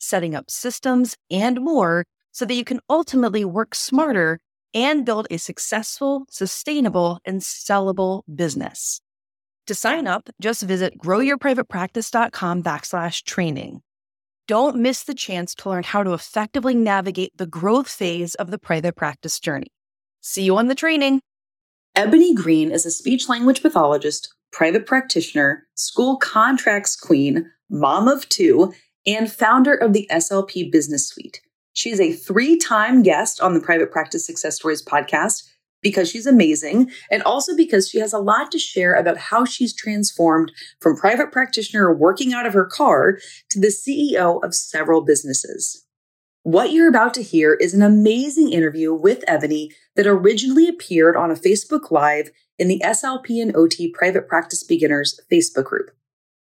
setting up systems, and more so that you can ultimately work smarter and build a successful, sustainable, and sellable business. To sign up, just visit growyourprivatepractice.com backslash training. Don't miss the chance to learn how to effectively navigate the growth phase of the private practice journey. See you on the training. Ebony Green is a speech language pathologist, private practitioner, school contracts queen, mom of two, and founder of the SLP Business Suite. She's a three time guest on the Private Practice Success Stories podcast because she's amazing and also because she has a lot to share about how she's transformed from private practitioner working out of her car to the CEO of several businesses. What you're about to hear is an amazing interview with Ebony that originally appeared on a Facebook Live in the SLP and OT Private Practice Beginners Facebook group.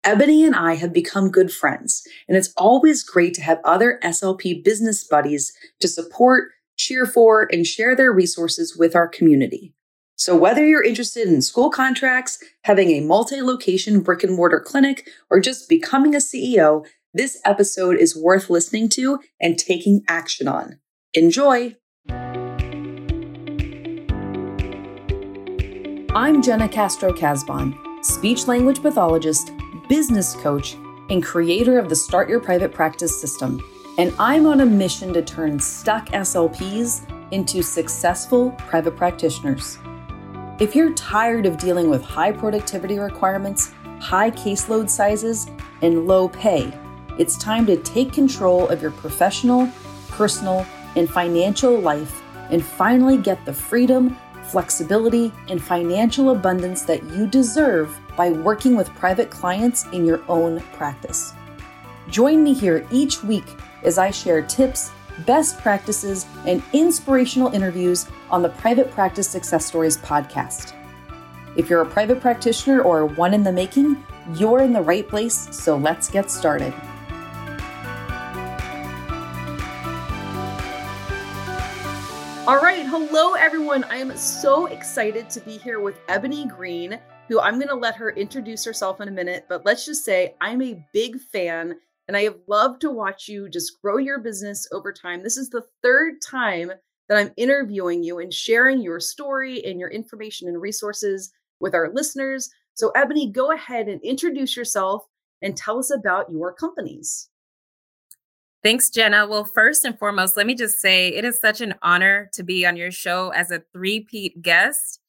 Ebony and I have become good friends, and it's always great to have other SLP business buddies to support, cheer for, and share their resources with our community. So, whether you're interested in school contracts, having a multi location brick and mortar clinic, or just becoming a CEO, this episode is worth listening to and taking action on. Enjoy! I'm Jena Castro Casbon, speech language pathologist business coach, and creator of the Start Your Private Practice system. And I'm on a mission to turn stuck SLPs into successful private practitioners. If you're tired of dealing with high productivity requirements, high caseload sizes, and low pay, it's time to take control of your professional, personal, and financial life and finally get the freedom, flexibility, and financial abundance that you deserve by working with private clients in your own practice. Join me here each week as I share tips, best practices, and inspirational interviews on the Private Practice Success Stories podcast. If you're a private practitioner or one in the making, you're in the right place, so let's get started. All right, hello everyone. I am so excited to be here with Ebony Green who I'm going to let her introduce herself in a minute. But let's just say I'm a big fan and I have loved to watch you just grow your business over time. This is the third time that I'm interviewing you and sharing your story and your information and resources with our listeners. So, Ebony, go ahead and introduce yourself and tell us about your companies. Thanks, Jena. Well, first and foremost, let me just say it is such an honor to be on your show as a three-peat guest.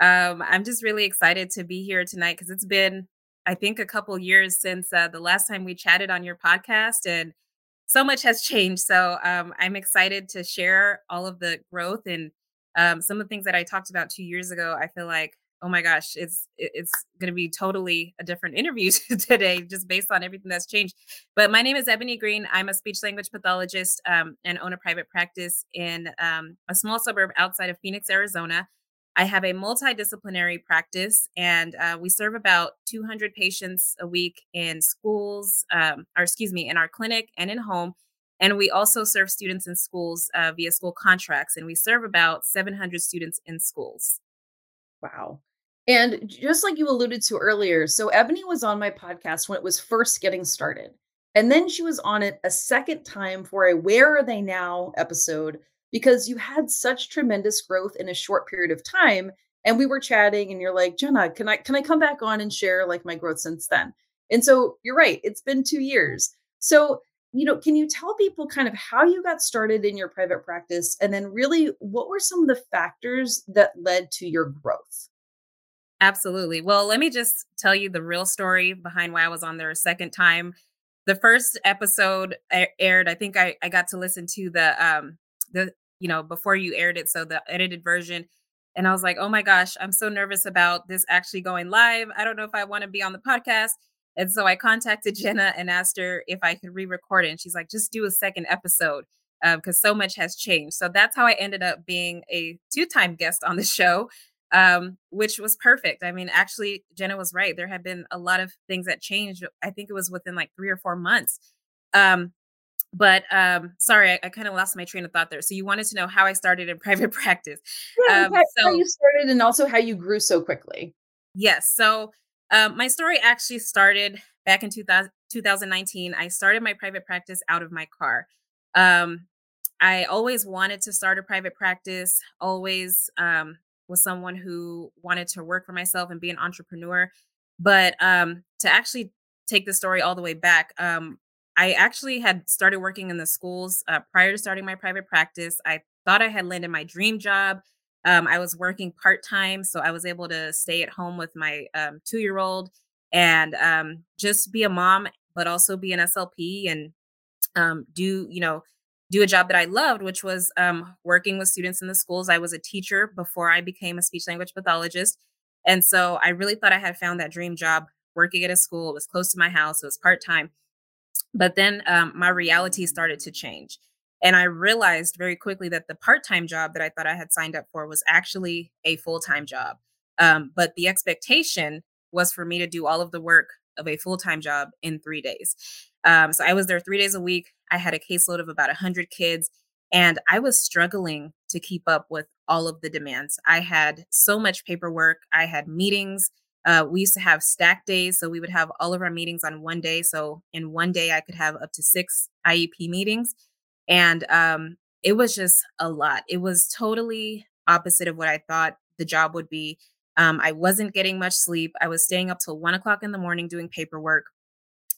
Um, I'm just really excited to be here tonight because it's been, I think, a couple years since uh, the last time we chatted on your podcast, and so much has changed. So um, I'm excited to share all of the growth and um, some of the things that I talked about two years ago. I feel like, oh my gosh, it's it's going to be totally a different interview today, just based on everything that's changed. But my name is Ebony Green. I'm a speech language pathologist um, and own a private practice in um, a small suburb outside of Phoenix, Arizona. I have a multidisciplinary practice, and uh, we serve about 200 patients a week in schools, um, or excuse me, in our clinic and in home. And we also serve students in schools uh, via school contracts, and we serve about 700 students in schools. Wow. And just like you alluded to earlier, so Ebony was on my podcast when it was first getting started. And then she was on it a second time for a Where Are They Now episode because you had such tremendous growth in a short period of time and we were chatting and you're like jena can i can i come back on and share like my growth since then? And so you're right it's been two years. So you know can you tell people kind of how you got started in your private practice and then really what were some of the factors that led to your growth? Absolutely. Well let me just tell you the real story behind why i was on there a second time. The first episode aired i think i, I got to listen to the um the you know before you aired it so the edited version and i was like oh my gosh i'm so nervous about this actually going live i don't know if i want to be on the podcast and so i contacted jena and asked her if i could re-record it and she's like just do a second episode because uh, so much has changed. So that's how I ended up being a two time guest on the show, um, which was perfect. I mean, actually, Jena was right. There had been a lot of things that changed. I think it was within like three or four months. Um, but um, sorry, I, I kind of lost my train of thought there. So you wanted to know how I started in private practice. Yeah, um, how, so, how you started and also how you grew so quickly. Yes. So um, my story actually started back in 2000, 2019. I started my private practice out of my car. Um, I always wanted to start a private practice, always um, was someone who wanted to work for myself and be an entrepreneur. But um, to actually take the story all the way back, um, I actually had started working in the schools uh, prior to starting my private practice. I thought I had landed my dream job. Um, I was working part time, so I was able to stay at home with my um, two year old and um, just be a mom, but also be an SLP and um, do you know do a job that I loved, which was um, working with students in the schools. I was a teacher before I became a speech language pathologist, and so I really thought I had found that dream job working at a school. It was close to my house. It was part time but then um, my reality started to change. And I realized very quickly that the part time job that I thought I had signed up for was actually a full time job. Um, but the expectation was for me to do all of the work of a full time job in three days. Um, so I was there three days a week. I had a caseload of about 100 kids, and I was struggling to keep up with all of the demands. I had so much paperwork, I had meetings uh, we used to have stack days. So we would have all of our meetings on one day. So in one day, I could have up to six IEP meetings. And um, it was just a lot. It was totally opposite of what I thought the job would be. Um, I wasn't getting much sleep. I was staying up till one o'clock in the morning doing paperwork.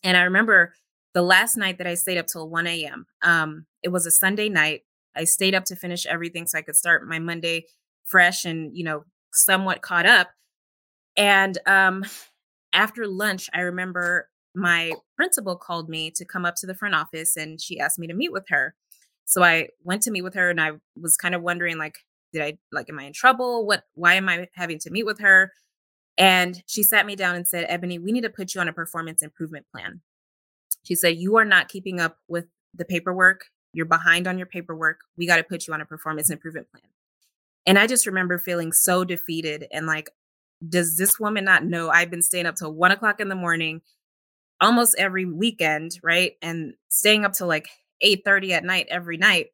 And I remember the last night that I stayed up till 1 a.m. Um, it was a Sunday night. I stayed up to finish everything so I could start my Monday fresh and, you know, somewhat caught up. And um, after lunch, I remember my principal called me to come up to the front office and she asked me to meet with her. So I went to meet with her and I was kind of wondering like did I like am I in trouble? What why am I having to meet with her? And she sat me down and said, "Ebony, we need to put you on a performance improvement plan." She said, "You are not keeping up with the paperwork. You're behind on your paperwork. We got to put you on a performance improvement plan." And I just remember feeling so defeated and like does this woman not know I've been staying up till one o'clock in the morning almost every weekend, right? And staying up till like 8 30 at night every night.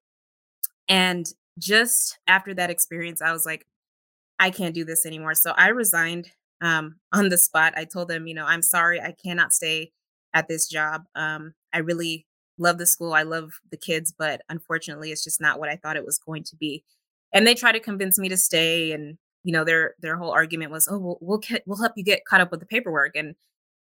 And just after that experience, I was like, I can't do this anymore. So I resigned um, on the spot. I told them, you know, I'm sorry, I cannot stay at this job. Um, I really love the school, I love the kids, but unfortunately, it's just not what I thought it was going to be. And they tried to convince me to stay and you know their their whole argument was oh we'll we'll, get, we'll help you get caught up with the paperwork and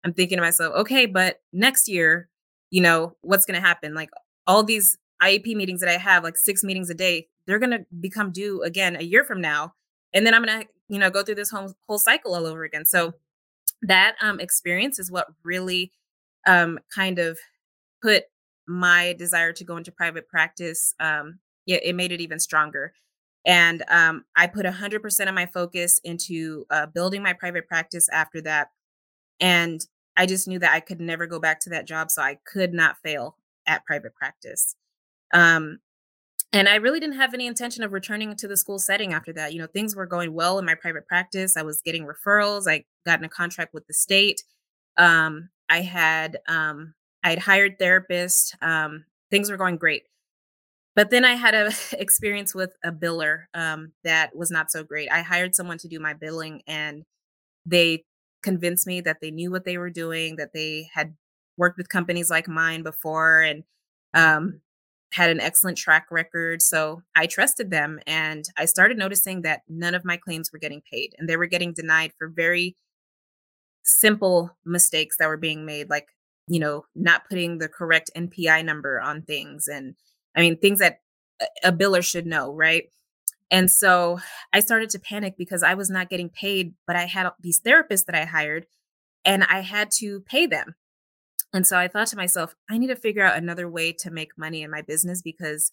i'm thinking to myself okay but next year you know what's going to happen? Like all these iep meetings that i have like six meetings a day they're going to become due again a year from now and then i'm going to you know go through this whole whole cycle all over again. So that um experience is what really um kind of put my desire to go into private practice um yeah it made it even stronger and um, I put 100% of my focus into uh, building my private practice after that. And I just knew that I could never go back to that job. So I could not fail at private practice. Um, and I really didn't have any intention of returning to the school setting after that. You know, things were going well in my private practice. I was getting referrals. I got in a contract with the state. Um, I had um, I had hired therapists. Um, things were going great. But then I had a experience with a biller um, that was not so great. I hired someone to do my billing, and they convinced me that they knew what they were doing, that they had worked with companies like mine before, and um, had an excellent track record. So I trusted them, and I started noticing that none of my claims were getting paid, and they were getting denied for very simple mistakes that were being made, like you know, not putting the correct NPI number on things and I mean, things that a biller should know, right? And so I started to panic because I was not getting paid, but I had these therapists that I hired and I had to pay them. And so I thought to myself, I need to figure out another way to make money in my business because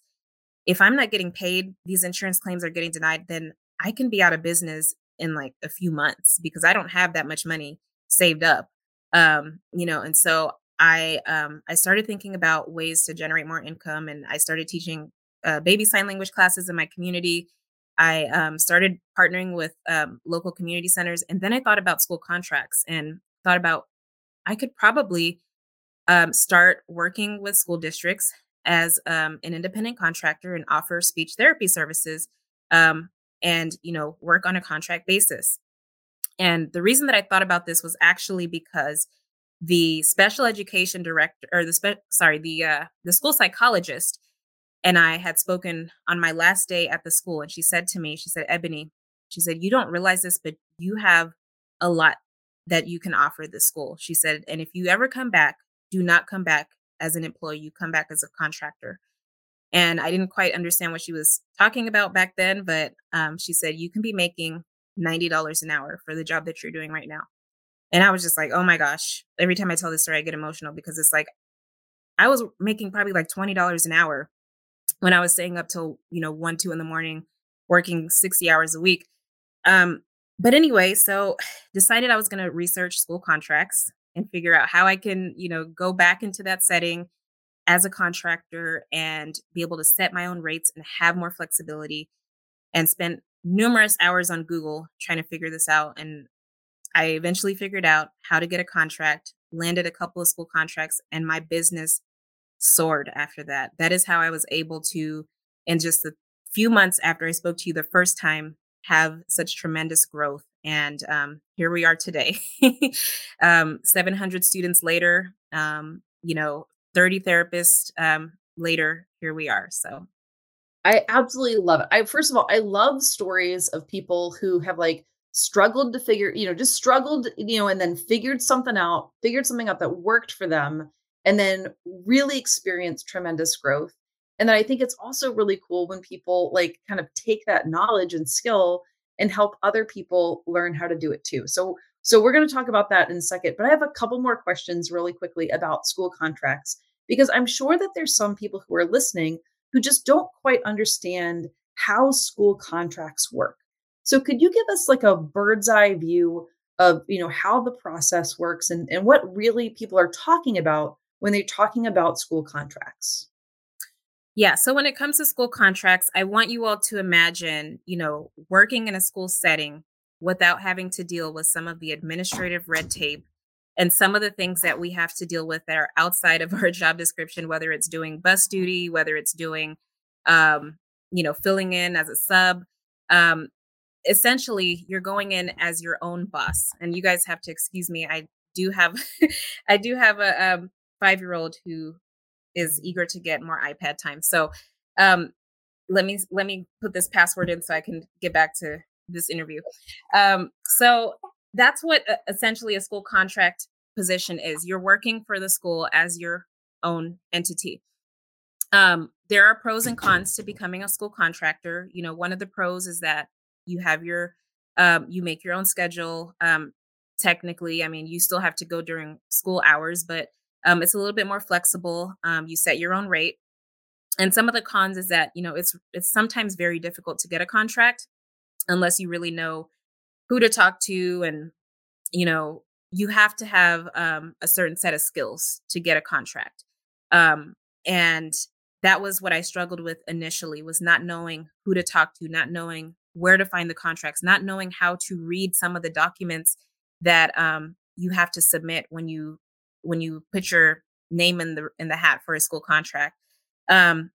if I'm not getting paid, these insurance claims are getting denied, then I can be out of business in like a few months because I don't have that much money saved up. Um, you know, and so I um, I started thinking about ways to generate more income, and I started teaching uh, baby sign language classes in my community. I um, started partnering with um, local community centers, and then I thought about school contracts and thought about I could probably um, start working with school districts as um, an independent contractor and offer speech therapy services um, and you know work on a contract basis and the reason that i thought about this was actually because the special education director or the spe- sorry the uh, the school psychologist and i had spoken on my last day at the school and she said to me she said ebony she said you don't realize this but you have a lot that you can offer the school she said and if you ever come back do not come back as an employee, you come back as a contractor. And I didn't quite understand what she was talking about back then, but um, she said, You can be making $90 an hour for the job that you're doing right now. And I was just like, Oh my gosh. Every time I tell this story, I get emotional because it's like, I was making probably like $20 an hour when I was staying up till, you know, one, two in the morning, working 60 hours a week. Um, but anyway, so decided I was going to research school contracts and figure out how I can, you know, go back into that setting as a contractor and be able to set my own rates and have more flexibility and spent numerous hours on Google trying to figure this out and I eventually figured out how to get a contract, landed a couple of school contracts and my business soared after that. That is how I was able to in just a few months after I spoke to you the first time have such tremendous growth and um, here we are today. Um, 700 students later um, you know 30 therapists um, later here we are so. I absolutely love it. I first of all i love stories of people who have like struggled to figure you know just struggled you know and then figured something out figured something out that worked for them and then really experienced tremendous growth and then i think it's also really cool when people like kind of take that knowledge and skill and help other people learn how to do it too. So so we're going to talk about that in a second, but I have a couple more questions really quickly about school contracts because I'm sure that there's some people who are listening who just don't quite understand how school contracts work. So could you give us like a bird's eye view of, you know, how the process works and, and what really people are talking about when they're talking about school contracts? Yeah. So when it comes to school contracts, I want you all to imagine, you know, working in a school setting without having to deal with some of the administrative red tape and some of the things that we have to deal with that are outside of our job description, whether it's doing bus duty, whether it's doing, um, you know, filling in as a sub. Um, essentially, you're going in as your own boss. And you guys have to excuse me. I do have, I do have a um, five year old who is eager to get more iPad time. So um, let me let me put this password in so I can get back to this interview. Um, so that's what uh, essentially a school contract position is. You're working for the school as your own entity. Um, there are pros and cons to becoming a school contractor. You know, one of the pros is that you have your um, you make your own schedule. Um, technically, I mean, you still have to go during school hours, but um, it's a little bit more flexible. Um, you set your own rate. And some of the cons is that, you know, it's it's sometimes very difficult to get a contract unless you really know who to talk to and you know, you have to have um, a certain set of skills to get a contract. Um, and that was what I struggled with initially was not knowing who to talk to, not knowing where to find the contracts, not knowing how to read some of the documents that um, you have to submit when you when you put your name in the in the hat for a school contract. Um,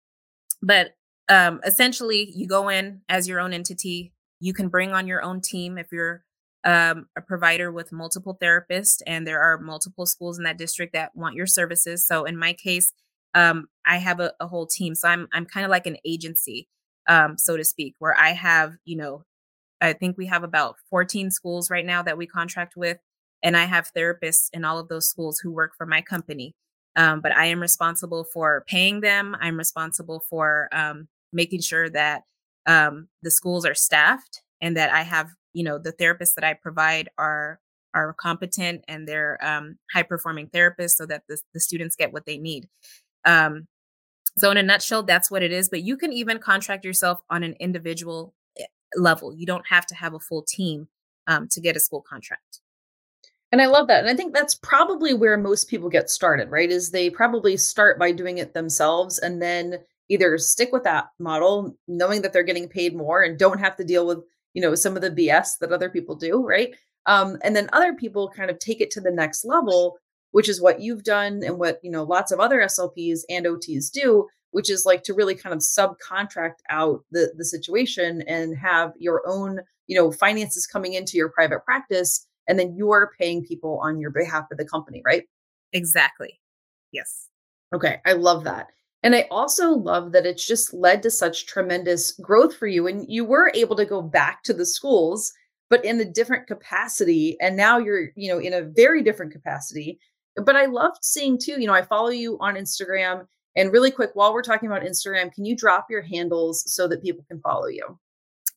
but um, essentially, you go in as your own entity. You can bring on your own team if you're um, a provider with multiple therapists, and there are multiple schools in that district that want your services. So in my case, um, I have a, a, whole team. So I'm I'm kind of like an agency, um, so to speak, where I have you know, I think we have about 14 schools right now that we contract with. And I have therapists in all of those schools who work for my company. Um, but I am responsible for paying them. I'm responsible for um, making sure that um, the schools are staffed and that I have, you know, the therapists that I provide are are competent and they're um, high performing therapists so that the, the students get what they need. Um, so in a nutshell, that's what it is. But you can even contract yourself on an individual eh, level. You don't have to have a full team um, to get a school contract. And I love that. And I think that's probably where most people get started, right? Is they probably start by doing it themselves and then either stick with that model, knowing that they're getting paid more and don't have to deal with, you know, some of the BS that other people do, right? Um, and then other people kind of take it to the next level, which is what you've done and what, you know, lots of other SLPs and OTs do, which is like to really kind of subcontract out the the situation and have your own, you know, finances coming into your private practice and then you're paying people on your behalf of the company, right? Exactly. Yes. Okay, I love that. And I also love that it's just led to such tremendous growth for you. And you were able to go back to the schools, but in a different capacity. And now you're, you know, in a very different capacity. But I loved seeing too, you know, I follow you on Instagram. And really quick, while we're talking about Instagram, can you drop your handles so that people can follow you?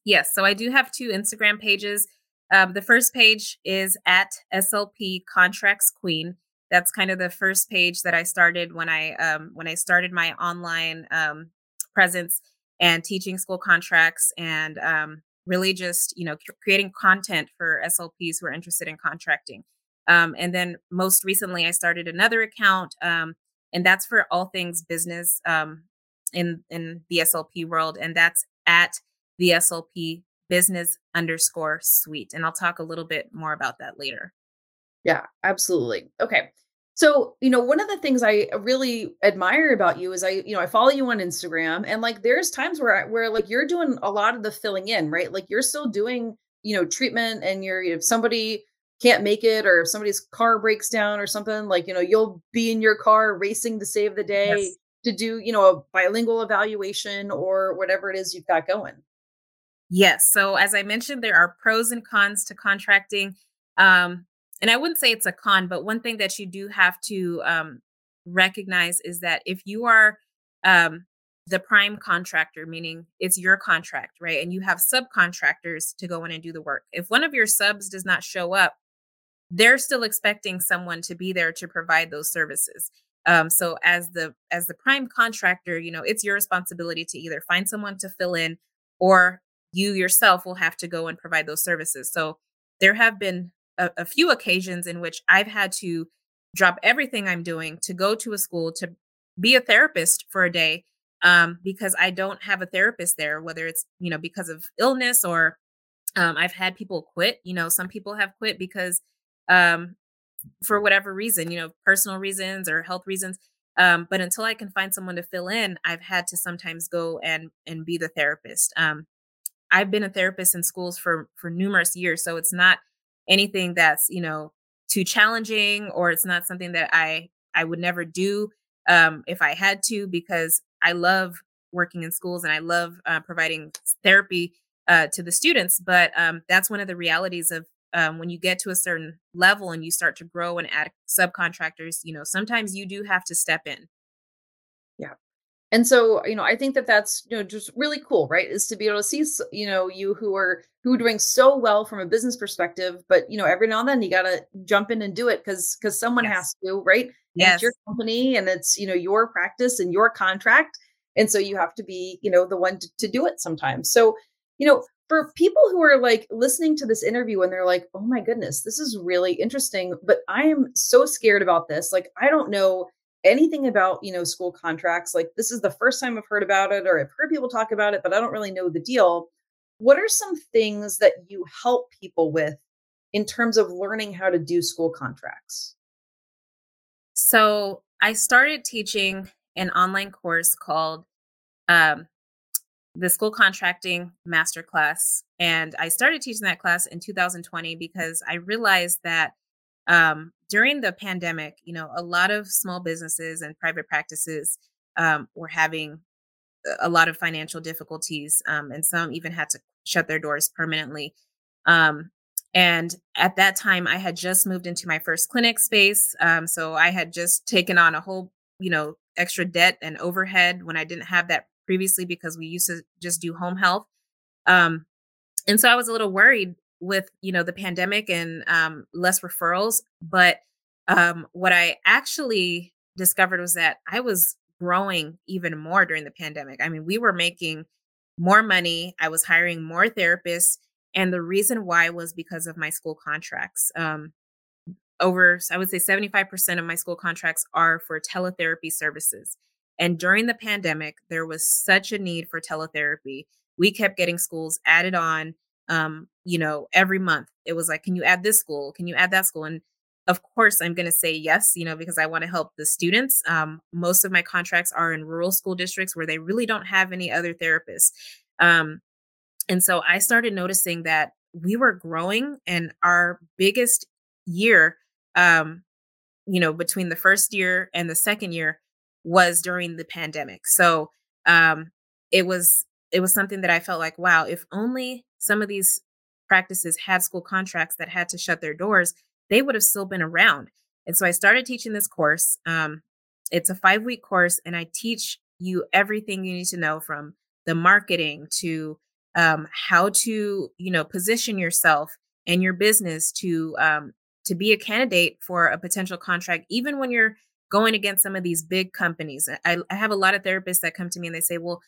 Yes. So I do have two Instagram pages. Um, the first page is at SLP Contracts Queen that's kind of the first page that I started when I um, when I started my online um, presence and teaching school contracts and um, really just you know creating content for SLPs who are interested in contracting. Um, and then most recently, I started another account, um, and that's for all things business um, in in the SLP world, and that's at the SLP business underscore suite. And I'll talk a little bit more about that later. Yeah, absolutely. Okay. So, you know, one of the things I really admire about you is I, you know, I follow you on Instagram and like there's times where I, where like you're doing a lot of the filling in, right? Like you're still doing, you know, treatment and you're if somebody can't make it or if somebody's car breaks down or something, like, you know, you'll be in your car racing to save the day yes. to do, you know, a bilingual evaluation or whatever it is you've got going. Yes. So as I mentioned, there are pros and cons to contracting. Um, and I wouldn't say it's a con, but one thing that you do have to um, recognize is that if you are um, the prime contractor, meaning it's your contract, right? And you have subcontractors to go in and do the work. If one of your subs does not show up, they're still expecting someone to be there to provide those services. Um, so as the as the prime contractor, you know, it's your responsibility to either find someone to fill in or you yourself will have to go and provide those services. So there have been a, a few occasions in which I've had to drop everything I'm doing to go to a school to be a therapist for a day um, because I don't have a therapist there, whether it's, you know, because of illness or um, I've had people quit. You know, some people have quit because um, for whatever reason, you know, personal reasons or health reasons. Um, but until I can find someone to fill in, I've had to sometimes go and and be the therapist. Um, I've been a therapist in schools for for numerous years, so it's not anything that's you know too challenging or it's not something that i i would never do um, if i had to because i love working in schools and i love uh, providing therapy uh, to the students but um, that's one of the realities of um, when you get to a certain level and you start to grow and add subcontractors you know sometimes you do have to step in yeah and so you know i think that that's you know just really cool right is to be able to see you know you who are who are doing so well from a business perspective but you know every now and then you got to jump in and do it because because someone yes. has to right yes. it's your company and it's you know your practice and your contract and so you have to be you know the one to, to do it sometimes so you know for people who are like listening to this interview and they're like oh my goodness this is really interesting but i am so scared about this like i don't know anything about you know school contracts like this is the first time i've heard about it or i've heard people talk about it but i don't really know the deal. What are some things that you help people with in terms of learning how to do school contracts? So i started teaching an online course called um, the school contracting masterclass and i started teaching that class in 2020 because i realized that um, during the pandemic, you know, a lot of small businesses and private practices um, were having a lot of financial difficulties, um, and some even had to shut their doors permanently. Um, and at that time, I had just moved into my first clinic space, um, so I had just taken on a whole, you know, extra debt and overhead when I didn't have that previously because we used to just do home health. Um, and so I was a little worried with you know the pandemic and um, less referrals but um, what i actually discovered was that i was growing even more during the pandemic. I mean we were making more money i was hiring more therapists and the reason why was because of my school contracts. Um, over i would say 75% of my school contracts are for teletherapy services And during the pandemic, there was such a need for teletherapy. We kept getting schools added on, um, you know, every month. It was like, can you add this school? Can you add that school? And of course, I'm going to say yes, you know, because I want to help the students. Um, most of my contracts are in rural school districts where they really don't have any other therapists. Um, and so I started noticing that we were growing, and our biggest year, um, you know, between the first year and the second year was during the pandemic. So um, it was it was something that I felt like, wow, if only some of these practices had school contracts that had to shut their doors, they would have still been around. And so I started teaching this course. Um, it's a five week course, and I teach you everything you need to know from the marketing to um, how to, you know, position yourself and your business to um, to be a candidate for a potential contract, even when you're going against some of these big companies. I, I have a lot of therapists that come to me and they say, "Well,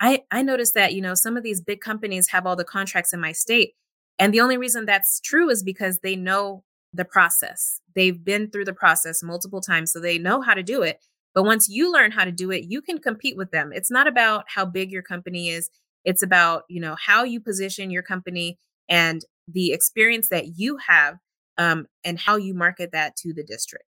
I I noticed that you know some of these big companies have all the contracts in my state, and the only reason that's true is because they know the process. They've been through the process multiple times, so they know how to do it. But once you learn how to do it, you can compete with them. It's not about how big your company is. It's about, you know, how you position your company and the experience that you have um, and how you market that to the district.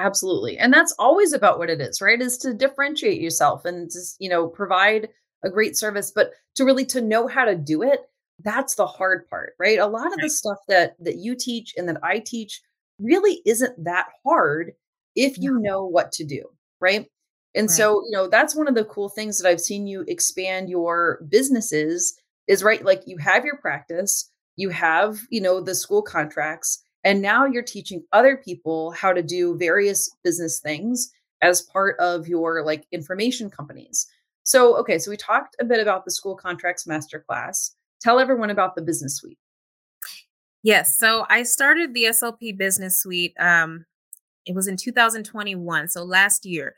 Absolutely. And that's always about what it is, right? Is to differentiate yourself and just, you know, provide a great service, but to really to know how to do it that's the hard part, right? A lot of right. the stuff that that you teach and that I teach really isn't that hard if you know what to do, right? And right. so, you know, that's one of the cool things that I've seen you expand your businesses is right like you have your practice, you have, you know, the school contracts, and now you're teaching other people how to do various business things as part of your like information companies. So, okay, so we talked a bit about the school contracts masterclass. Tell everyone about the business suite. Yes. So I started the SLP business suite. Um, it was in 2021. So last year.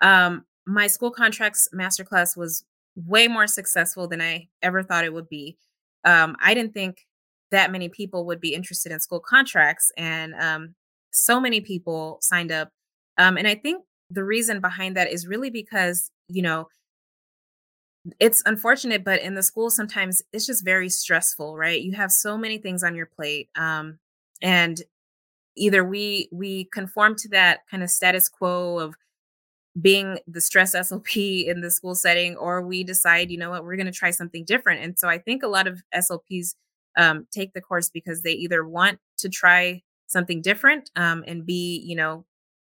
Um, my school contracts masterclass was way more successful than I ever thought it would be. Um, I didn't think that many people would be interested in school contracts, and um, so many people signed up. Um, and I think the reason behind that is really because, you know, it's unfortunate, but in the school, sometimes it's just very stressful, right? You have so many things on your plate. Um, and either we we conform to that kind of status quo of being the stress SLP in the school setting, or we decide, you know what, we're going to try something different. And so I think a lot of SLPs um, take the course because they either want to try something different um, and be, you know,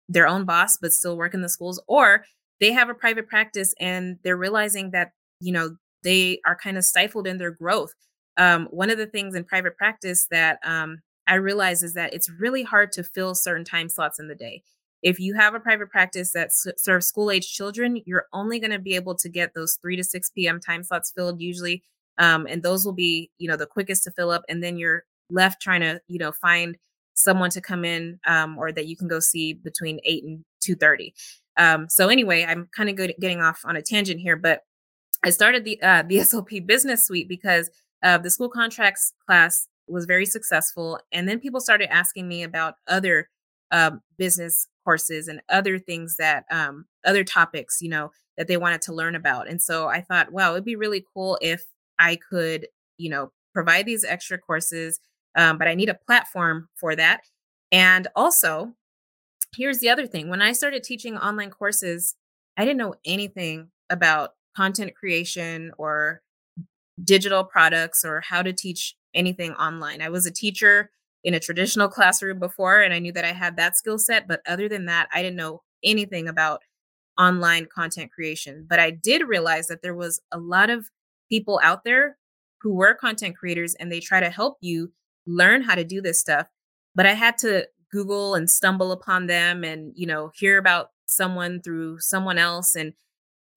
their own boss, but still work in the schools, or they have a private practice and they're realizing that you know they are kind of stifled in their growth. Um, one of the things in private practice that um, i realize is that it's really hard to fill certain time slots in the day. If you have a private practice that s- serves school age children you're only going to be able to get those 3 to 6 p.m time slots filled usually um, and those will be you know the quickest to fill up and then you're left trying to you know find someone to come in um, or that you can go see between 8 and 2.30 um, so anyway i'm kind of getting off on a tangent here but I started the uh, the SLP Business Suite because uh, the school contracts class was very successful, and then people started asking me about other um, business courses and other things that um, other topics, you know, that they wanted to learn about. And so I thought, wow, it'd be really cool if I could, you know, provide these extra courses, um, but I need a platform for that. And also, here's the other thing: when I started teaching online courses, I didn't know anything about content creation or digital products or how to teach anything online. I was a teacher in a traditional classroom before and I knew that I had that skill set, but other than that, I didn't know anything about online content creation. But I did realize that there was a lot of people out there who were content creators and they try to help you learn how to do this stuff. But I had to Google and stumble upon them and, you know, hear about someone through someone else and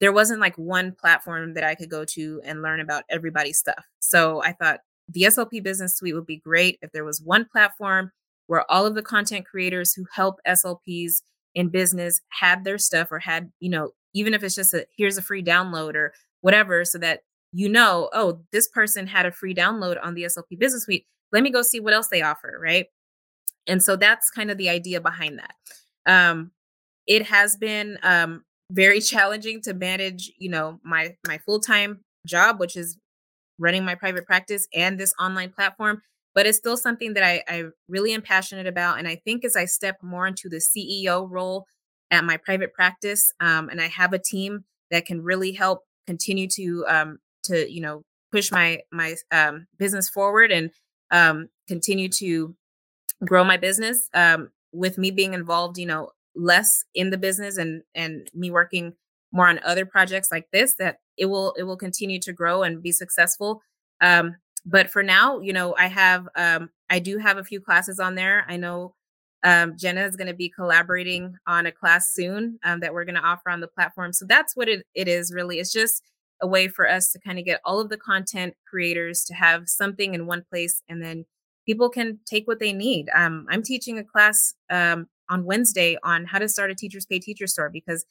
there wasn't like one platform that I could go to and learn about everybody's stuff. So I thought the SLP Business Suite would be great if there was one platform where all of the content creators who help SLPs in business had their stuff or had, you know, even if it's just a here's a free download or whatever, so that you know, oh, this person had a free download on the SLP Business Suite. Let me go see what else they offer, right? And so that's kind of the idea behind that. Um, it has been um, very challenging to manage, you know, my my full-time job, which is running my private practice and this online platform. But it's still something that I, I really am passionate about. And I think as I step more into the CEO role at my private practice, um, and I have a team that can really help continue to um, to you know push my my um, business forward and um, continue to grow my business um, with me being involved you know less in the business and and me working more on other projects like this that it will it will continue to grow and be successful. Um, but for now you know i have um, i do have a few classes on there. I know um, jena is going to be collaborating on a class soon um, that we're going to offer on the platform. So that's what it, it is really. It's just a way for us to kind of get all of the content creators to have something in one place and then people can take what they need. Um, I'm teaching a class um, on Wednesday on how to start a teachers pay teacher store because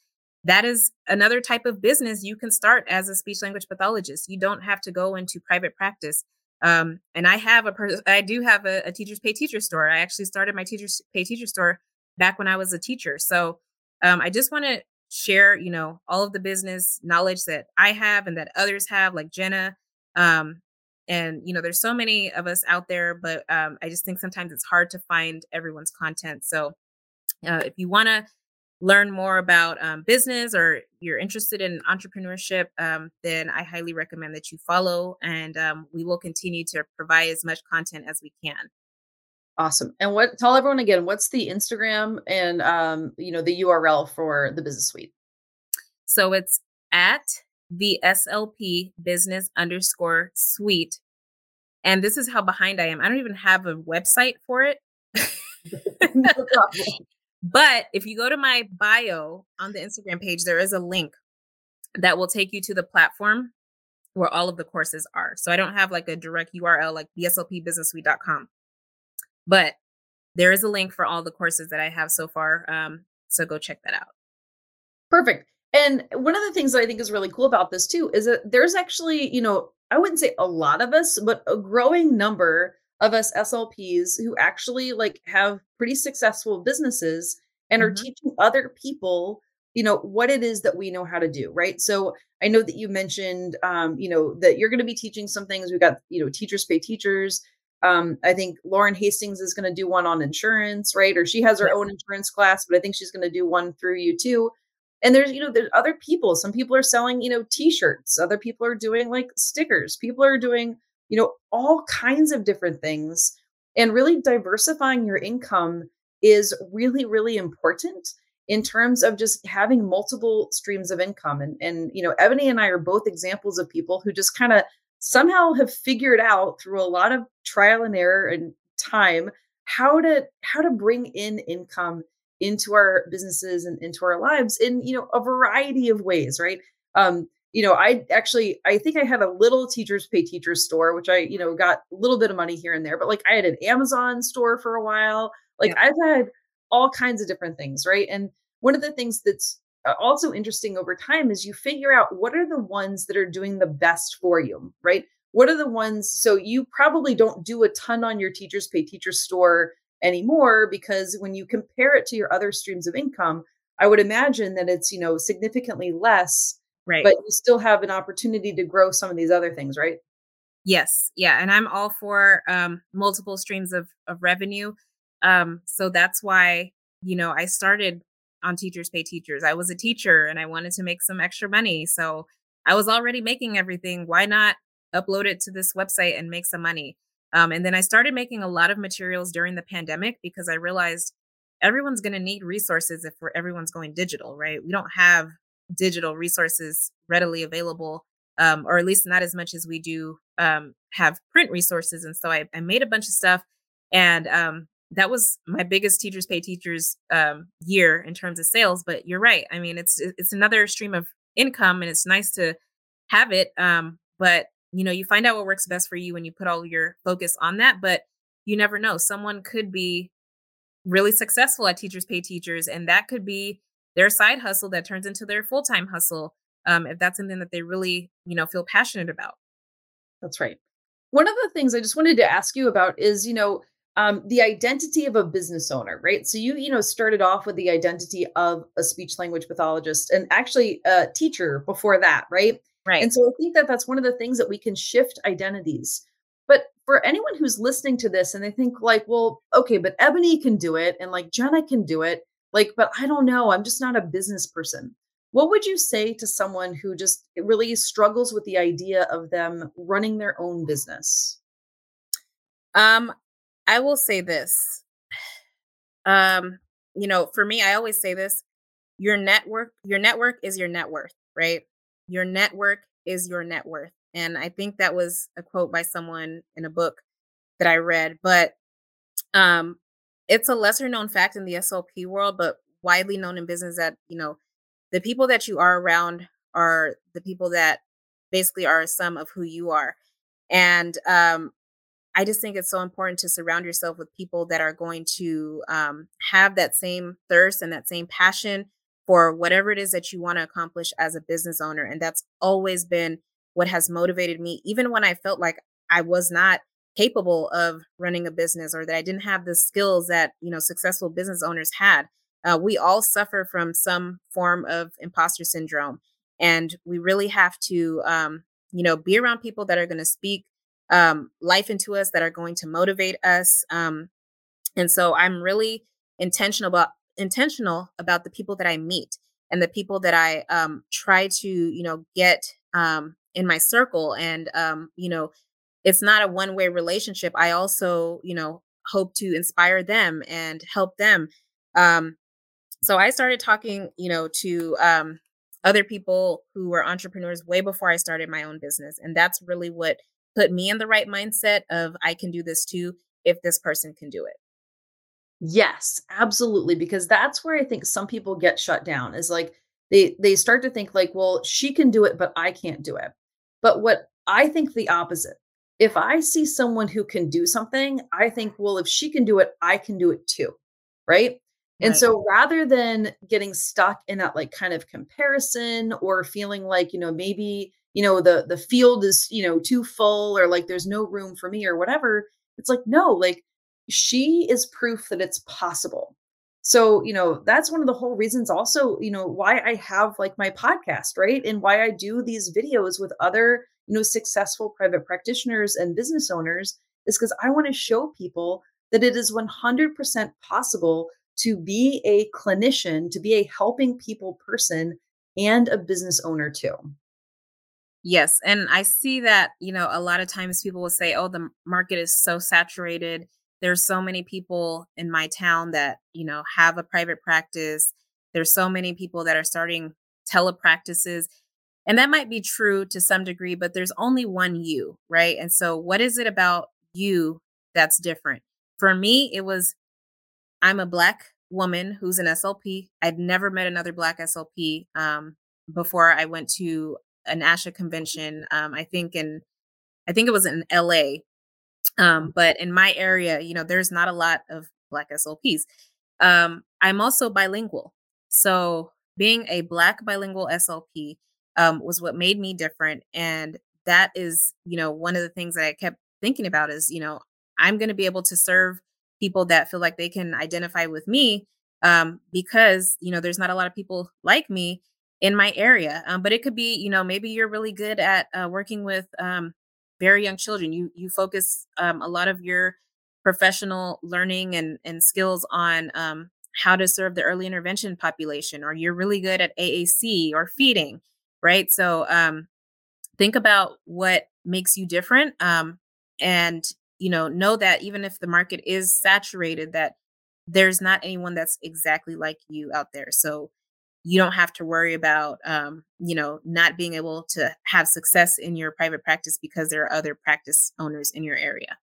that is another type of business you can start as a speech language pathologist. You don't have to go into private practice. Um, and I have a, per- I do have a, a, teachers pay teacher store. I actually started my teachers pay teacher store back when I was a teacher. So um, I just want to share, you know, all of the business knowledge that I have and that others have, like Jena. Um, and you know, there's so many of us out there, but um, I just think sometimes it's hard to find everyone's content. So uh, if you want to learn more about um, business or you're interested in entrepreneurship, um, then I highly recommend that you follow, and um, we will continue to provide as much content as we can. Awesome. And what tell everyone again, what's the Instagram and um, you know, the URL for the business suite? So it's at the SLP business underscore suite. And this is how behind I am. I don't even have a website for it. but if you go to my bio on the Instagram page, there is a link that will take you to the platform where all of the courses are. So I don't have like a direct URL like theslpbusinesssuite.com. But there is a link for all the courses that I have so far. Um, so go check that out. Perfect. And one of the things that I think is really cool about this too is that there's actually, you know, I wouldn't say a lot of us, but a growing number of us SLPs who actually like have pretty successful businesses and are mm-hmm. teaching other people, you know, what it is that we know how to do, right? So I know that you mentioned, um, you know, that you're going to be teaching some things. We've got, you know, teachers pay teachers. Um, I think Lauren Hastings is going to do one on insurance, right? Or she has her own insurance class, but I think she's going to do one through you too. And there's, you know, there's other people. Some people are selling, you know, t-shirts. Other people are doing like stickers. People are doing, you know, all kinds of different things. And really diversifying your income is really, really important in terms of just having multiple streams of income. And and you know, Ebony and I are both examples of people who just kind of somehow have figured out through a lot of trial and error and time how to how to bring in income into our businesses and into our lives in you know a variety of ways right? Um you know i actually i think i had a little teachers pay teachers store which i you know got a little bit of money here and there but like i had an amazon store for a while. Like yeah. i've had all kinds of different things right? And one of the things that's also interesting over time is you figure out what are the ones that are doing the best for you, right? What are the ones? So you probably don't do a ton on your teachers pay teacher store anymore because when you compare it to your other streams of income, I would imagine that it's, you know, significantly less, right? But you still have an opportunity to grow some of these other things, right? Yes. Yeah. And I'm all for um, multiple streams of, of revenue. Um, so that's why, you know, I started on Teachers Pay Teachers. I was a teacher and I wanted to make some extra money. So I was already making everything. Why not upload it to this website and make some money? Um, and then I started making a lot of materials during the pandemic because I realized everyone's going to need resources if everyone's going digital, right? We don't have digital resources readily available, um, or at least not as much as we do um, have print resources. And so I, I, made a bunch of stuff. And um, that was my biggest teachers pay teachers um, year in terms of sales. But you're right. I mean, it's it's another stream of income, and it's nice to have it. Um, but you know, you find out what works best for you when you put all your focus on that. But you never know. Someone could be really successful at teachers pay teachers, and that could be their side hustle that turns into their full time hustle. Um, if that's something that they really, you know, feel passionate about. That's right. One of the things I just wanted to ask you about is, you know, um, the identity of a business owner, right? So you, you know, started off with the identity of a speech language pathologist and actually a teacher before that, right? Right. And so I think that that's one of the things that we can shift identities. But for anyone who's listening to this and they think like, well, okay, but Ebony can do it and like Jena can do it, like, but I don't know, I'm just not a business person. What would you say to someone who just really struggles with the idea of them running their own business? Um, I will say this. Um, you know, for me, I always say this, your network, your network is your net worth, right? Your network is your net worth. And I think that was a quote by someone in a book that I read, but um it's a lesser known fact in the SLP world, but widely known in business that, you know, the people that you are around are the people that basically are a sum of who you are. And um I just think it's so important to surround yourself with people that are going to um, have that same thirst and that same passion for whatever it is that you want to accomplish as a business owner. And that's always been what has motivated me, even when I felt like I was not capable of running a business or that I didn't have the skills that you know successful business owners had. Uh, we all suffer from some form of imposter syndrome, and we really have to, um, you know, be around people that are going to speak um, life into us that are going to motivate us. Um, and so I'm really intentional about intentional about the people that I meet and the people that I um, try to, you know, get um, in my circle. And um, you know, it's not a one way relationship. I also, you know, hope to inspire them and help them. Um, so I started talking, you know, to um, other people who were entrepreneurs way before I started my own business, and that's really what put me in the right mindset of I can do this too if this person can do it. Yes, absolutely because that's where I think some people get shut down is like they they start to think like well she can do it but I can't do it. But what I think the opposite. If I see someone who can do something, I think well if she can do it I can do it too. Right? And right. so rather than getting stuck in that like kind of comparison or feeling like, you know, maybe you know the the field is you know too full or like there's no room for me or whatever it's like no like she is proof that it's possible. So you know that's one of the whole reasons also you know why i have like my podcast right? And why i do these videos with other you know successful private practitioners and business owners is because i want to show people that it is 100% possible to be a clinician to be a helping people person and a business owner too Yes. And I see that, you know, a lot of times people will say, oh, the market is so saturated. There's so many people in my town that, you know, have a private practice. There's so many people that are starting telepractices. And that might be true to some degree, but there's only one you, right? And so, what is it about you that's different? For me, it was I'm a Black woman who's an SLP. I'd never met another Black SLP um, before I went to an ASHA convention. Um, I think in, I think it was in LA. Um, but in my area, you know, there's not a lot of Black SLPs. Um, I'm also bilingual. So being a Black bilingual SLP um, was what made me different. And that is, you know, one of the things that I kept thinking about is, you know, I'm going to be able to serve people that feel like they can identify with me um, because, you know, there's not a lot of people like me in my area. Um, but it could be, you know, maybe you're really good at uh, working with um, very young children. You you focus um, a lot of your professional learning and and skills on um, how to serve the early intervention population, or you're really good at AAC or feeding, right? So um, think about what makes you different, um, and you know know that even if the market is saturated, that there's not anyone that's exactly like you out there. So you don't have to worry about um, you know not being able to have success in your private practice because there are other practice owners in your area.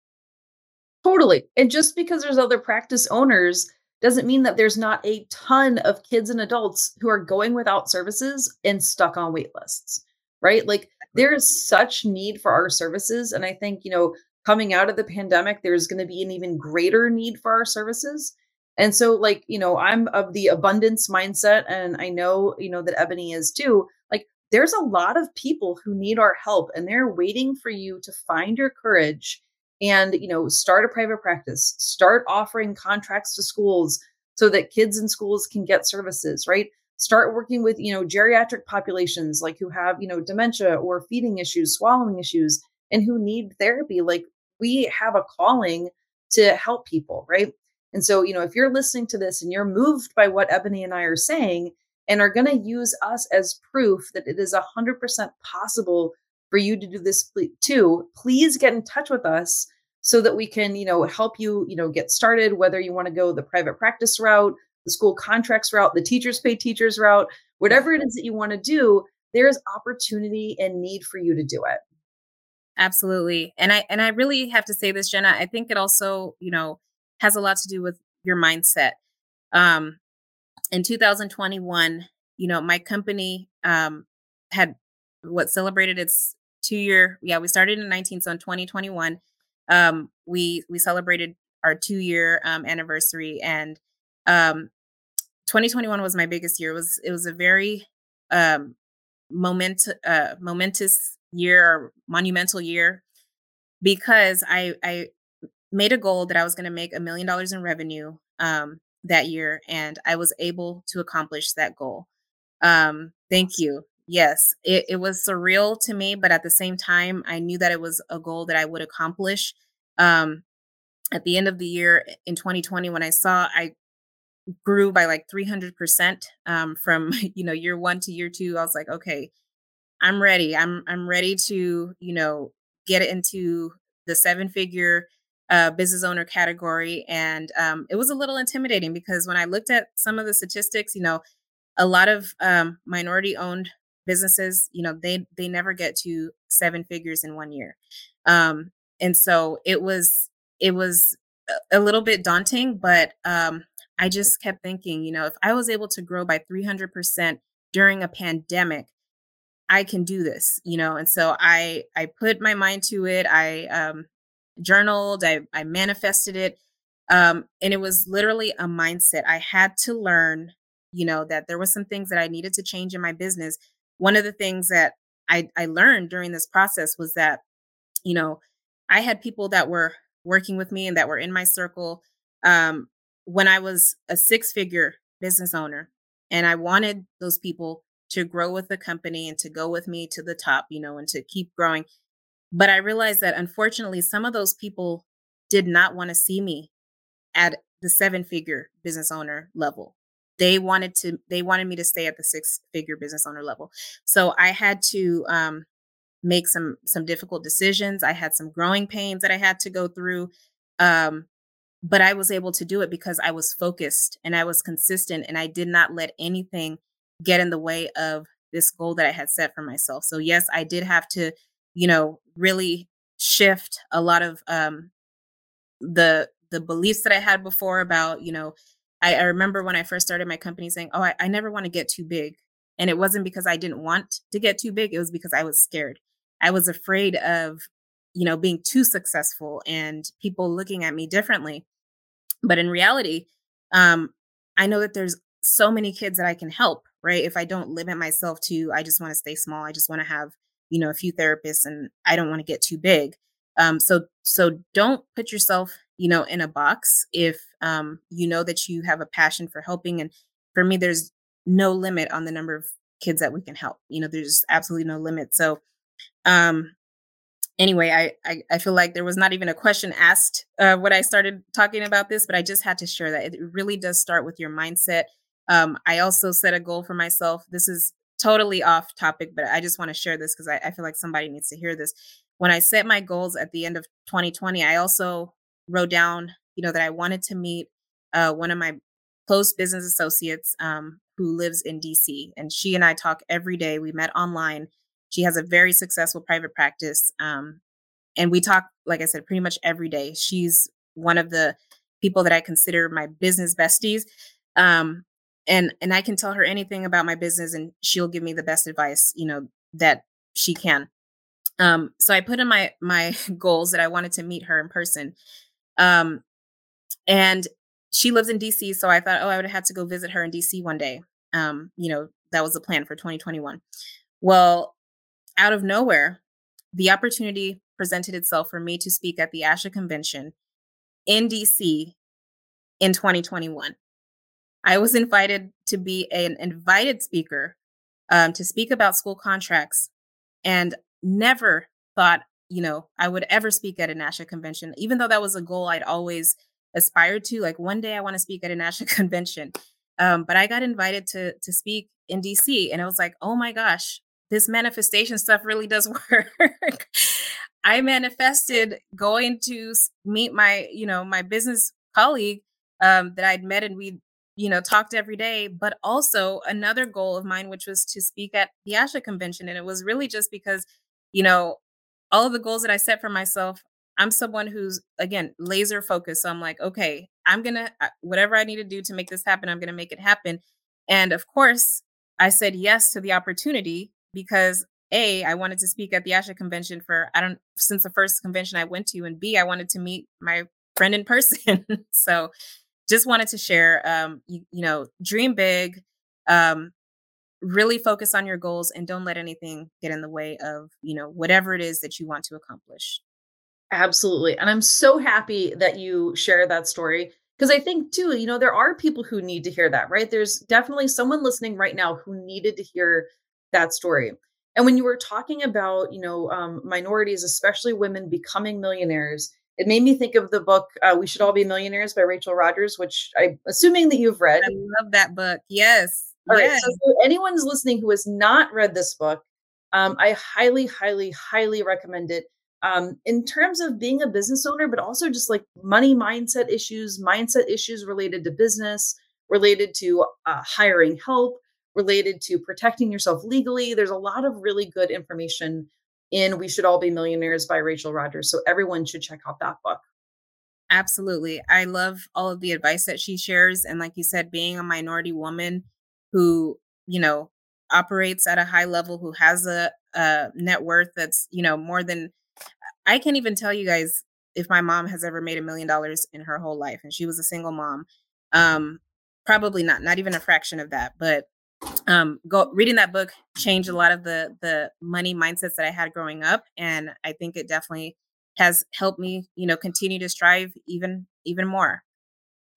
Totally and just because there's other practice owners doesn't mean that there's not a ton of kids and adults who are going without services and stuck on wait lists right? Like there is such need for our services and i think you know coming out of the pandemic there's going to be an even greater need for our services and so, like, you know, I'm of the abundance mindset, and I know, you know, that Ebony is too. Like, there's a lot of people who need our help, and they're waiting for you to find your courage and you know start a private practice start offering contracts to schools so that kids in schools can get services right? Start working with you know geriatric populations like who have you know dementia or feeding issues swallowing issues and who need therapy. Like we have a calling to help people right and so you know if you're listening to this and you're moved by what ebony and i are saying and are going to use us as proof that it is 100% possible for you to do this too please get in touch with us so that we can you know help you you know get started whether you want to go the private practice route the school contracts route the teachers pay teachers route whatever it is that you want to do there's opportunity and need for you to do it. Absolutely. And i and i really have to say this jena i think it also you know has a lot to do with your mindset. Um in 2021 you know my company um had what celebrated its two year yeah we started in 19 so in 2021 um we we celebrated our two year um anniversary and um 2021 was my biggest year. It was it was a very um moment uh momentous year or monumental year because i i made a goal that i was going to make a million dollars in revenue um that year and i was able to accomplish that goal um thank you yes, it, it was surreal to me, but at the same time, I knew that it was a goal that I would accomplish. Um, at the end of the year in 2020, when I saw I grew by like 300% um, from you know year one to year two, I was like, okay, I'm ready. I'm I'm ready to you know get into the seven figure uh, business owner category, and um, it was a little intimidating because when I looked at some of the statistics, you know, a lot of um, minority owned businesses you know they they never get to seven figures in one year. Um and so it was it was a little bit daunting but um i just kept thinking you know if i was able to grow by 300% during a pandemic i can do this you know and so i i put my mind to it. I um journaled i i manifested it um and it was literally a mindset i had to learn you know that there was some things that i needed to change in my business one of the things that I, I learned during this process was that, you know, I had people that were working with me and that were in my circle um, when I was a six figure business owner. And I wanted those people to grow with the company and to go with me to the top, you know, and to keep growing. But I realized that unfortunately, some of those people did not want to see me at the seven figure business owner level. They wanted to they wanted me to stay at the six figure business owner level. So i had to um, make some some difficult decisions. I had some growing pains that i had to go through um, but i was able to do it because i was focused and i was consistent and i did not let anything get in the way of this goal that i had set for myself. So yes i did have to you know really shift a lot of um, the the beliefs that i had before about you know I, I remember when I first started my company saying, Oh, I, I never want to get too big. And it wasn't because I didn't want to get too big, it was because I was scared. I was afraid of, you know, being too successful and people looking at me differently. But in reality, um, I know that there's so many kids that I can help, right? If I don't limit myself to, I just want to stay small, I just want to have, you know, a few therapists and I don't want to get too big. Um, so so don't put yourself you know in a box if um, you know that you have a passion for helping and for me there's no limit on the number of kids that we can help you know there's absolutely no limit so um anyway I, I i feel like there was not even a question asked uh when i started talking about this but i just had to share that it really does start with your mindset um i also set a goal for myself this is totally off topic but i just want to share this because I, I feel like somebody needs to hear this when I set my goals at the end of 2020, I also wrote down, you know, that I wanted to meet uh, one of my close business associates um, who lives in DC. And she and I talk every day. We met online. She has a very successful private practice. Um, and we talk, like I said, pretty much every day. She's one of the people that I consider my business besties. Um, and and I can tell her anything about my business and she'll give me the best advice, you know, that she can. Um, so I put in my my goals that I wanted to meet her in person. Um, and she lives in DC, so I thought, oh, I would have had to go visit her in DC one day. Um, you know, that was the plan for 2021. Well, out of nowhere, the opportunity presented itself for me to speak at the ASHA convention in DC in 2021. I was invited to be an invited speaker um, to speak about school contracts and never thought, you know, I would ever speak at a ASHA convention, even though that was a goal I'd always aspired to. Like one day I want to speak at a ASHA convention. Um, but I got invited to to speak in DC and I was like, oh my gosh, this manifestation stuff really does work. I manifested going to meet my, you know, my business colleague um, that I'd met and we, you know, talked every day, but also another goal of mine, which was to speak at the ASHA convention. And it was really just because, you know, all of the goals that I set for myself, I'm someone who's, again, laser focused. So I'm like, okay, I'm going to, whatever I need to do to make this happen, I'm going to make it happen. And of course, I said yes to the opportunity because a i wanted to speak at the asha convention for i don't since the first convention i went to and b i wanted to meet my friend in person so just wanted to share um you, you know dream big um really focus on your goals and don't let anything get in the way of you know whatever it is that you want to accomplish. Absolutely and i'm so happy that you share that story because i think too you know there are people who need to hear that right? There's definitely someone listening right now who needed to hear that story and when you were talking about you know um, minorities especially women becoming millionaires it made me think of the book uh, we should all be millionaires by rachel Rodgers, which i'm assuming that you've read i love that book yes all yes. right so anyone's listening who has not read this book um, i highly highly highly recommend it um, in terms of being a business owner but also just like money mindset issues mindset issues related to business related to uh, hiring help related to protecting yourself legally. There's a lot of really good information in We Should All Be Millionaires by Rachel Rodgers. So everyone should check out that book. Absolutely. I love all of the advice that she shares. And like you said, being a minority woman who, you know, operates at a high level, who has a, a net worth that's, you know, more than I can't even tell you guys if my mom has ever made a million dollars in her whole life and she was a single mom. Um, probably not, not even a fraction of that. But um go reading that book changed a lot of the the money mindsets that i had growing up and i think it definitely has helped me you know continue to strive even even more.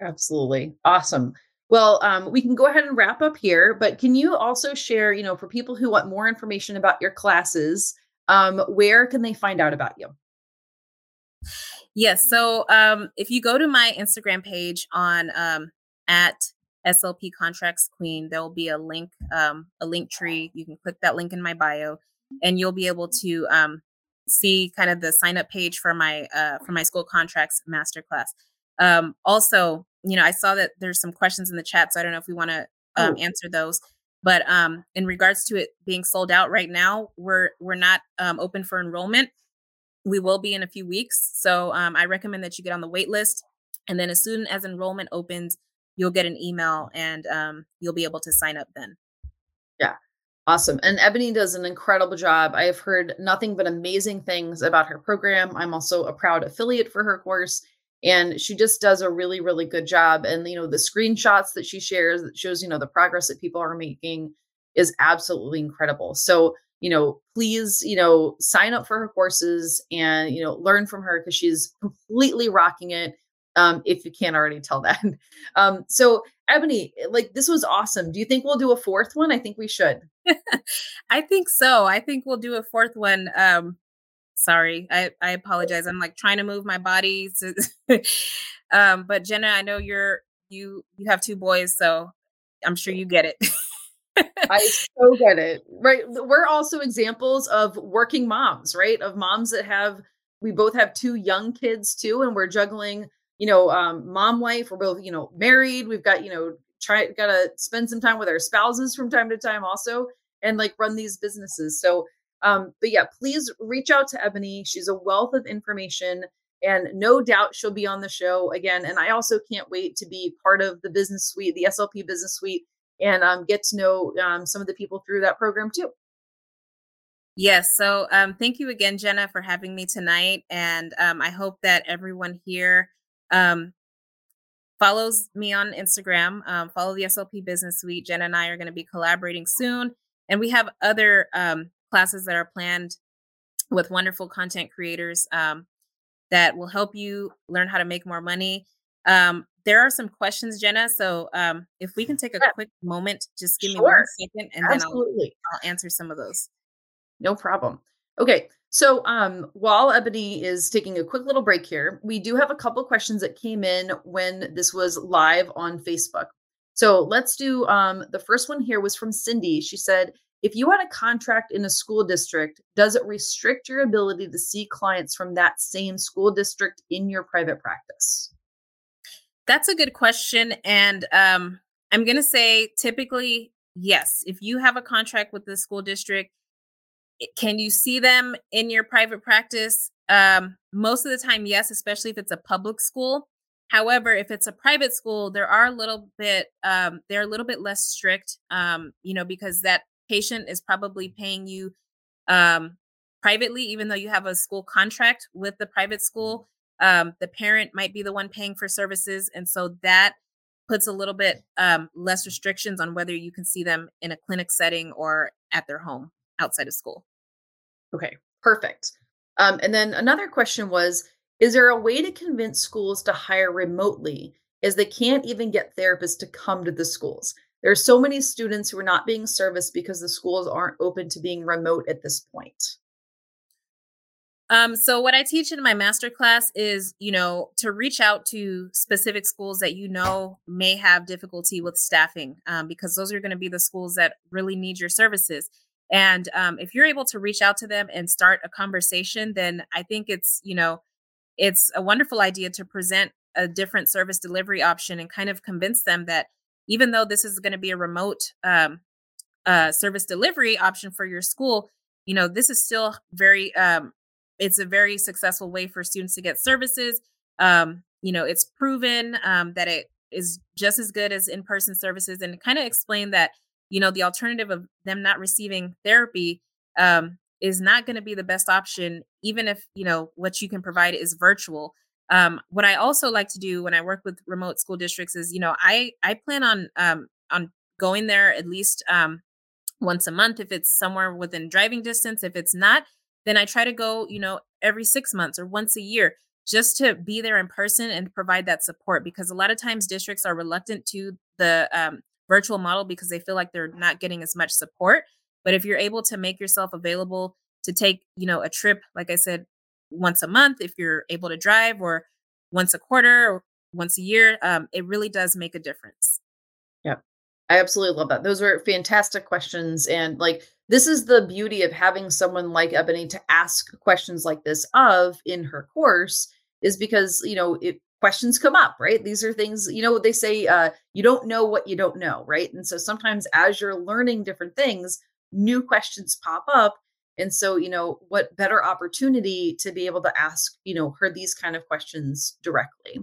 Absolutely. Awesome. Well um, we can go ahead and wrap up here but can you also share you know for people who want more information about your classes um, where can they find out about you? Yes so um, if you go to my instagram page on um, at SLP Contracts Queen, there will be a link, um, a link tree. You can click that link in my bio, and you'll be able to um, see kind of the sign up page for my uh, for my school contracts masterclass. Um, also, you know, I saw that there's some questions in the chat, so I don't know if we want to um, oh. answer those. But um, in regards to it being sold out right now, we're we're not um, open for enrollment. We will be in a few weeks, so um, I recommend that you get on the wait list. And then as soon as enrollment opens, you'll get an email and um, you'll be able to sign up then. Yeah. Awesome. And Ebony does an incredible job. I have heard nothing but amazing things about her program. I'm also a proud affiliate for her course. And she just does a really, really good job. And, you know, the screenshots that she shares that shows, you know, the progress that people are making is absolutely incredible. So, you know, please, you know, sign up for her courses and, you know, learn from her because she's completely rocking it um, if you can't already tell that. Um, so, Ebony, like this was awesome. Do you think we'll do a fourth one? I think we should. I think so. I think we'll do a fourth one. Um, sorry, I, I apologize. I'm like trying to move my body. To, um, but Jena, I know you're you you have two boys, so I'm sure you get it. I so get it. Right. We're also examples of working moms, right? Of moms that have we both have two young kids too, and we're juggling you know, um, mom, wife, we're both, you know, married. We've got, you know, try, gotta spend some time with our spouses from time to time also and like run these businesses. So, um, but yeah, please reach out to Ebony. She's a wealth of information and no doubt she'll be on the show again. And I also can't wait to be part of the business suite, the SLP business suite, and um, get to know um, some of the people through that program too. Yes. So um, thank you again, Jena, for having me tonight. And um, I hope that everyone here um, follows me on Instagram. Um, follow the SLP Business Suite. Jen and I are going to be collaborating soon, and we have other um, classes that are planned with wonderful content creators um, that will help you learn how to make more money. Um, there are some questions, Jena. So um, if we can take a quick moment, just give sure. me one second and Absolutely. then I'll, I'll answer some of those. No problem. Okay. So um, while Ebony is taking a quick little break here, we do have a couple questions that came in when this was live on Facebook. So let's do um, the first one here was from Cindy. She said, if you had a contract in a school district, does it restrict your ability to see clients from that same school district in your private practice? That's a good question. And um, I'm going to say typically, yes. If you have a contract with the school district, can you see them in your private practice? Um, most of the time, yes, especially if it's a public school. However, if it's a private school, there are a little bit um, they're a little bit less strict, um, you know, because that patient is probably paying you um, privately, even though you have a school contract with the private school. Um, the parent might be the one paying for services, and so that puts a little bit um, less restrictions on whether you can see them in a clinic setting or at their home outside of school. Okay, perfect. Um, and then another question was Is there a way to convince schools to hire remotely as they can't even get therapists to come to the schools? There are so many students who are not being serviced because the schools aren't open to being remote at this point. Um, so what I teach in my master class is, you know, to reach out to specific schools that you know may have difficulty with staffing, um, because those are going to be the schools that really need your services. And um, if you're able to reach out to them and start a conversation, then I think it's, you know, it's a wonderful idea to present a different service delivery option and kind of convince them that even though this is going to be a remote um, uh, service delivery option for your school, you know, this is still very, um, it's a very successful way for students to get services. Um, you know, it's proven um, that it is just as good as in person services and kind of explain that you know the alternative of them not receiving therapy um, is not going to be the best option even if you know what you can provide is virtual. Um, what i also like to do when i work with remote school districts is you know i i plan on um, on going there at least um, once a month if it's somewhere within driving distance. If it's not then i try to go you know every six months or once a year just to be there in person and provide that support because a lot of times districts are reluctant to the um, virtual model because they feel like they're not getting as much support. But if you're able to make yourself available to take, you know, a trip, like I said, once a month, if you're able to drive, or once a quarter, or once a year, um, it really does make a difference. Yeah, I absolutely love that. Those were fantastic questions. And like, this is the beauty of having someone like Ebony to ask questions like this of in her course, is because, you know, it questions come up, right? These are things, you know, they say uh, you don't know what you don't know, right? And so sometimes as you're learning different things, new questions pop up. And so, you know, what better opportunity to be able to ask, you know, her these kind of questions directly.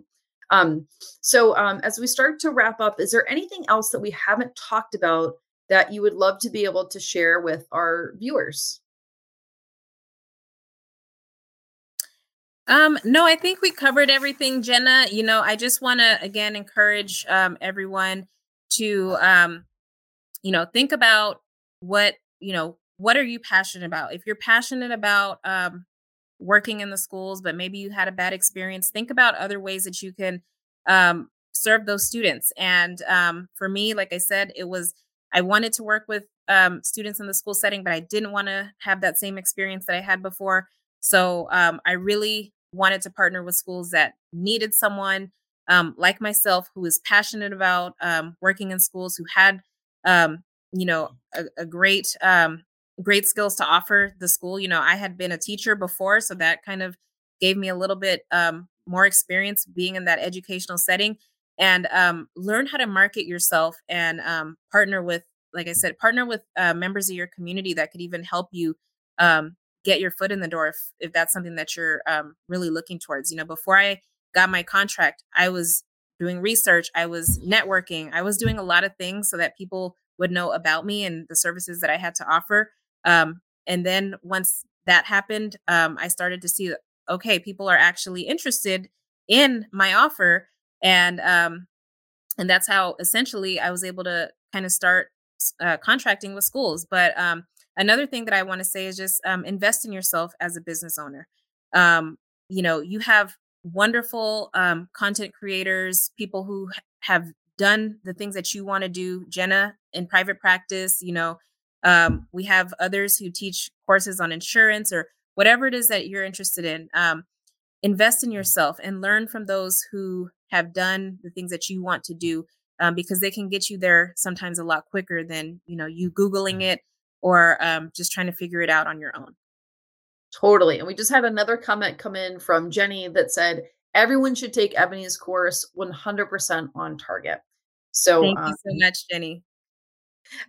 Um, so um, as we start to wrap up, is there anything else that we haven't talked about that you would love to be able to share with our viewers? Um, no, I think we covered everything, Jena. You know, I just want to again encourage um, everyone to, um, you know, think about what you know. What are you passionate about? If you're passionate about um, working in the schools, but maybe you had a bad experience, think about other ways that you can um, serve those students. And um, for me, like I said, it was I wanted to work with um, students in the school setting, but I didn't want to have that same experience that I had before. So um, I really wanted to partner with schools that needed someone um, like myself who is passionate about um, working in schools, who had, um, you know, a, a great, um, great skills to offer the school. You know, I had been a teacher before, so that kind of gave me a little bit um, more experience being in that educational setting and um, learn how to market yourself and partner with, like I said, partner with uh, members of your community that could even help you get your foot in the door if if that's something that you're um, really looking towards. You know, before I got my contract, I was doing research, I was networking, I was doing a lot of things so that people would know about me and the services that I had to offer. Um, and then once that happened, um, I started to see okay, people are actually interested in my offer, and um, and that's how essentially I was able to kind of start uh, contracting with schools. But um, another thing that I want to say is just um, invest in yourself as a business owner. Um, you know, you have wonderful um, content creators, people who have done the things that you want to do. Jena in private practice, you know, um, we have others who teach courses on insurance or whatever it is that you're interested in. Um, invest in yourself and learn from those who have done the things that you want to do um, because they can get you there sometimes a lot quicker than you know you googling it or um, just trying to figure it out on your own. Totally and we just had another comment come in from jenny that said everyone should take ebony's course 100% on target. So thank um, you so much jenny.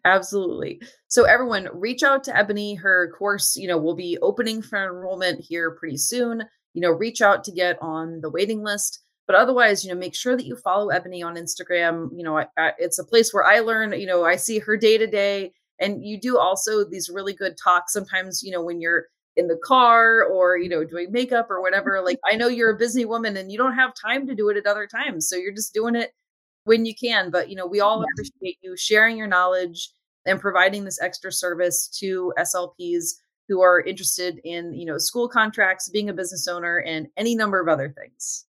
Absolutely. So everyone reach out to ebony. Her course you know will be opening for enrollment here pretty soon. You know reach out to get on the waiting list but otherwise you know make sure that you follow ebony on instagram. You know I, I, it's a place where i learn you know i see her day to day and you do also these really good talks sometimes you know when you're in the car or you know doing makeup or whatever like i know you're a busy woman and you don't have time to do it at other times so you're just doing it when you can but you know we all yeah. appreciate you sharing your knowledge and providing this extra service to slps who are interested in you know school contracts being a business owner and any number of other things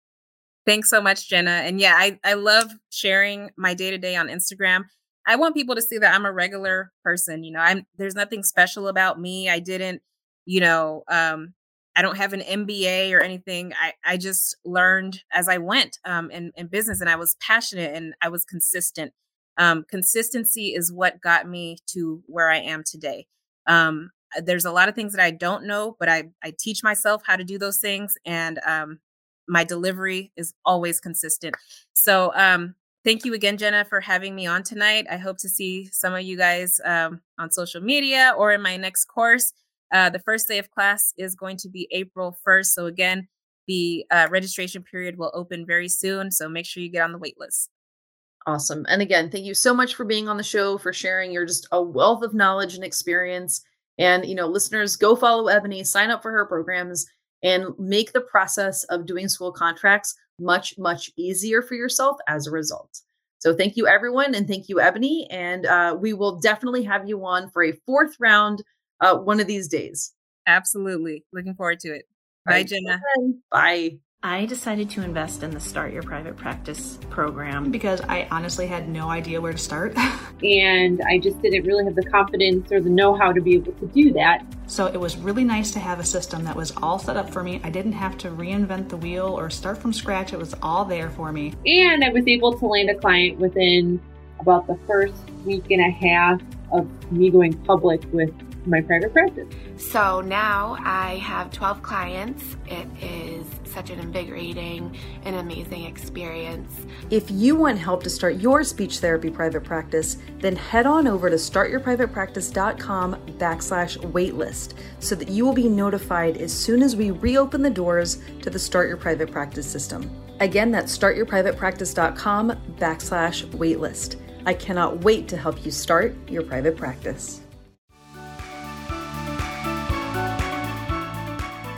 Thanks so much, Jena. And yeah, I, I love sharing my day to day on Instagram. I want people to see that I'm a regular person. You know, I'm there's nothing special about me. I didn't, you know, um, I don't have an MBA or anything. I, I just learned as I went um, in, in business and I was passionate and I was consistent. Um, consistency is what got me to where I am today. Um, there's a lot of things that I don't know, but I, I teach myself how to do those things. And um, my delivery is always consistent. So um, thank you again, Jena, for having me on tonight. I hope to see some of you guys um, on social media or in my next course. Uh, the first day of class is going to be April 1st. So again, the uh, registration period will open very soon. So make sure you get on the wait list. Awesome. And again, thank you so much for being on the show, for sharing your just a wealth of knowledge and experience. And, you know, listeners, go follow Ebony, sign up for her programs and make the process of doing school contracts much, much easier for yourself as a result. So thank you, everyone, and thank you, Ebony. And uh, we will definitely have you on for a fourth round uh, one of these days. Absolutely. Looking forward to it. Bye, right. Jena. Bye. I decided to invest in the Start Your Private Practice program because I honestly had no idea where to start. and I just didn't really have the confidence or the know how to be able to do that. So it was really nice to have a system that was all set up for me. I didn't have to reinvent the wheel or start from scratch, it was all there for me. And I was able to land a client within about the first week and a half of me going public with my private practice. So now I have 12 clients. It is such an invigorating and amazing experience. If you want help to start your speech therapy private practice, then head on over to startyourprivatepractice.com backslash waitlist so that you will be notified as soon as we reopen the doors to the Start Your Private Practice system. Again, that's startyourprivatepractice.com backslash waitlist. I cannot wait to help you start your private practice.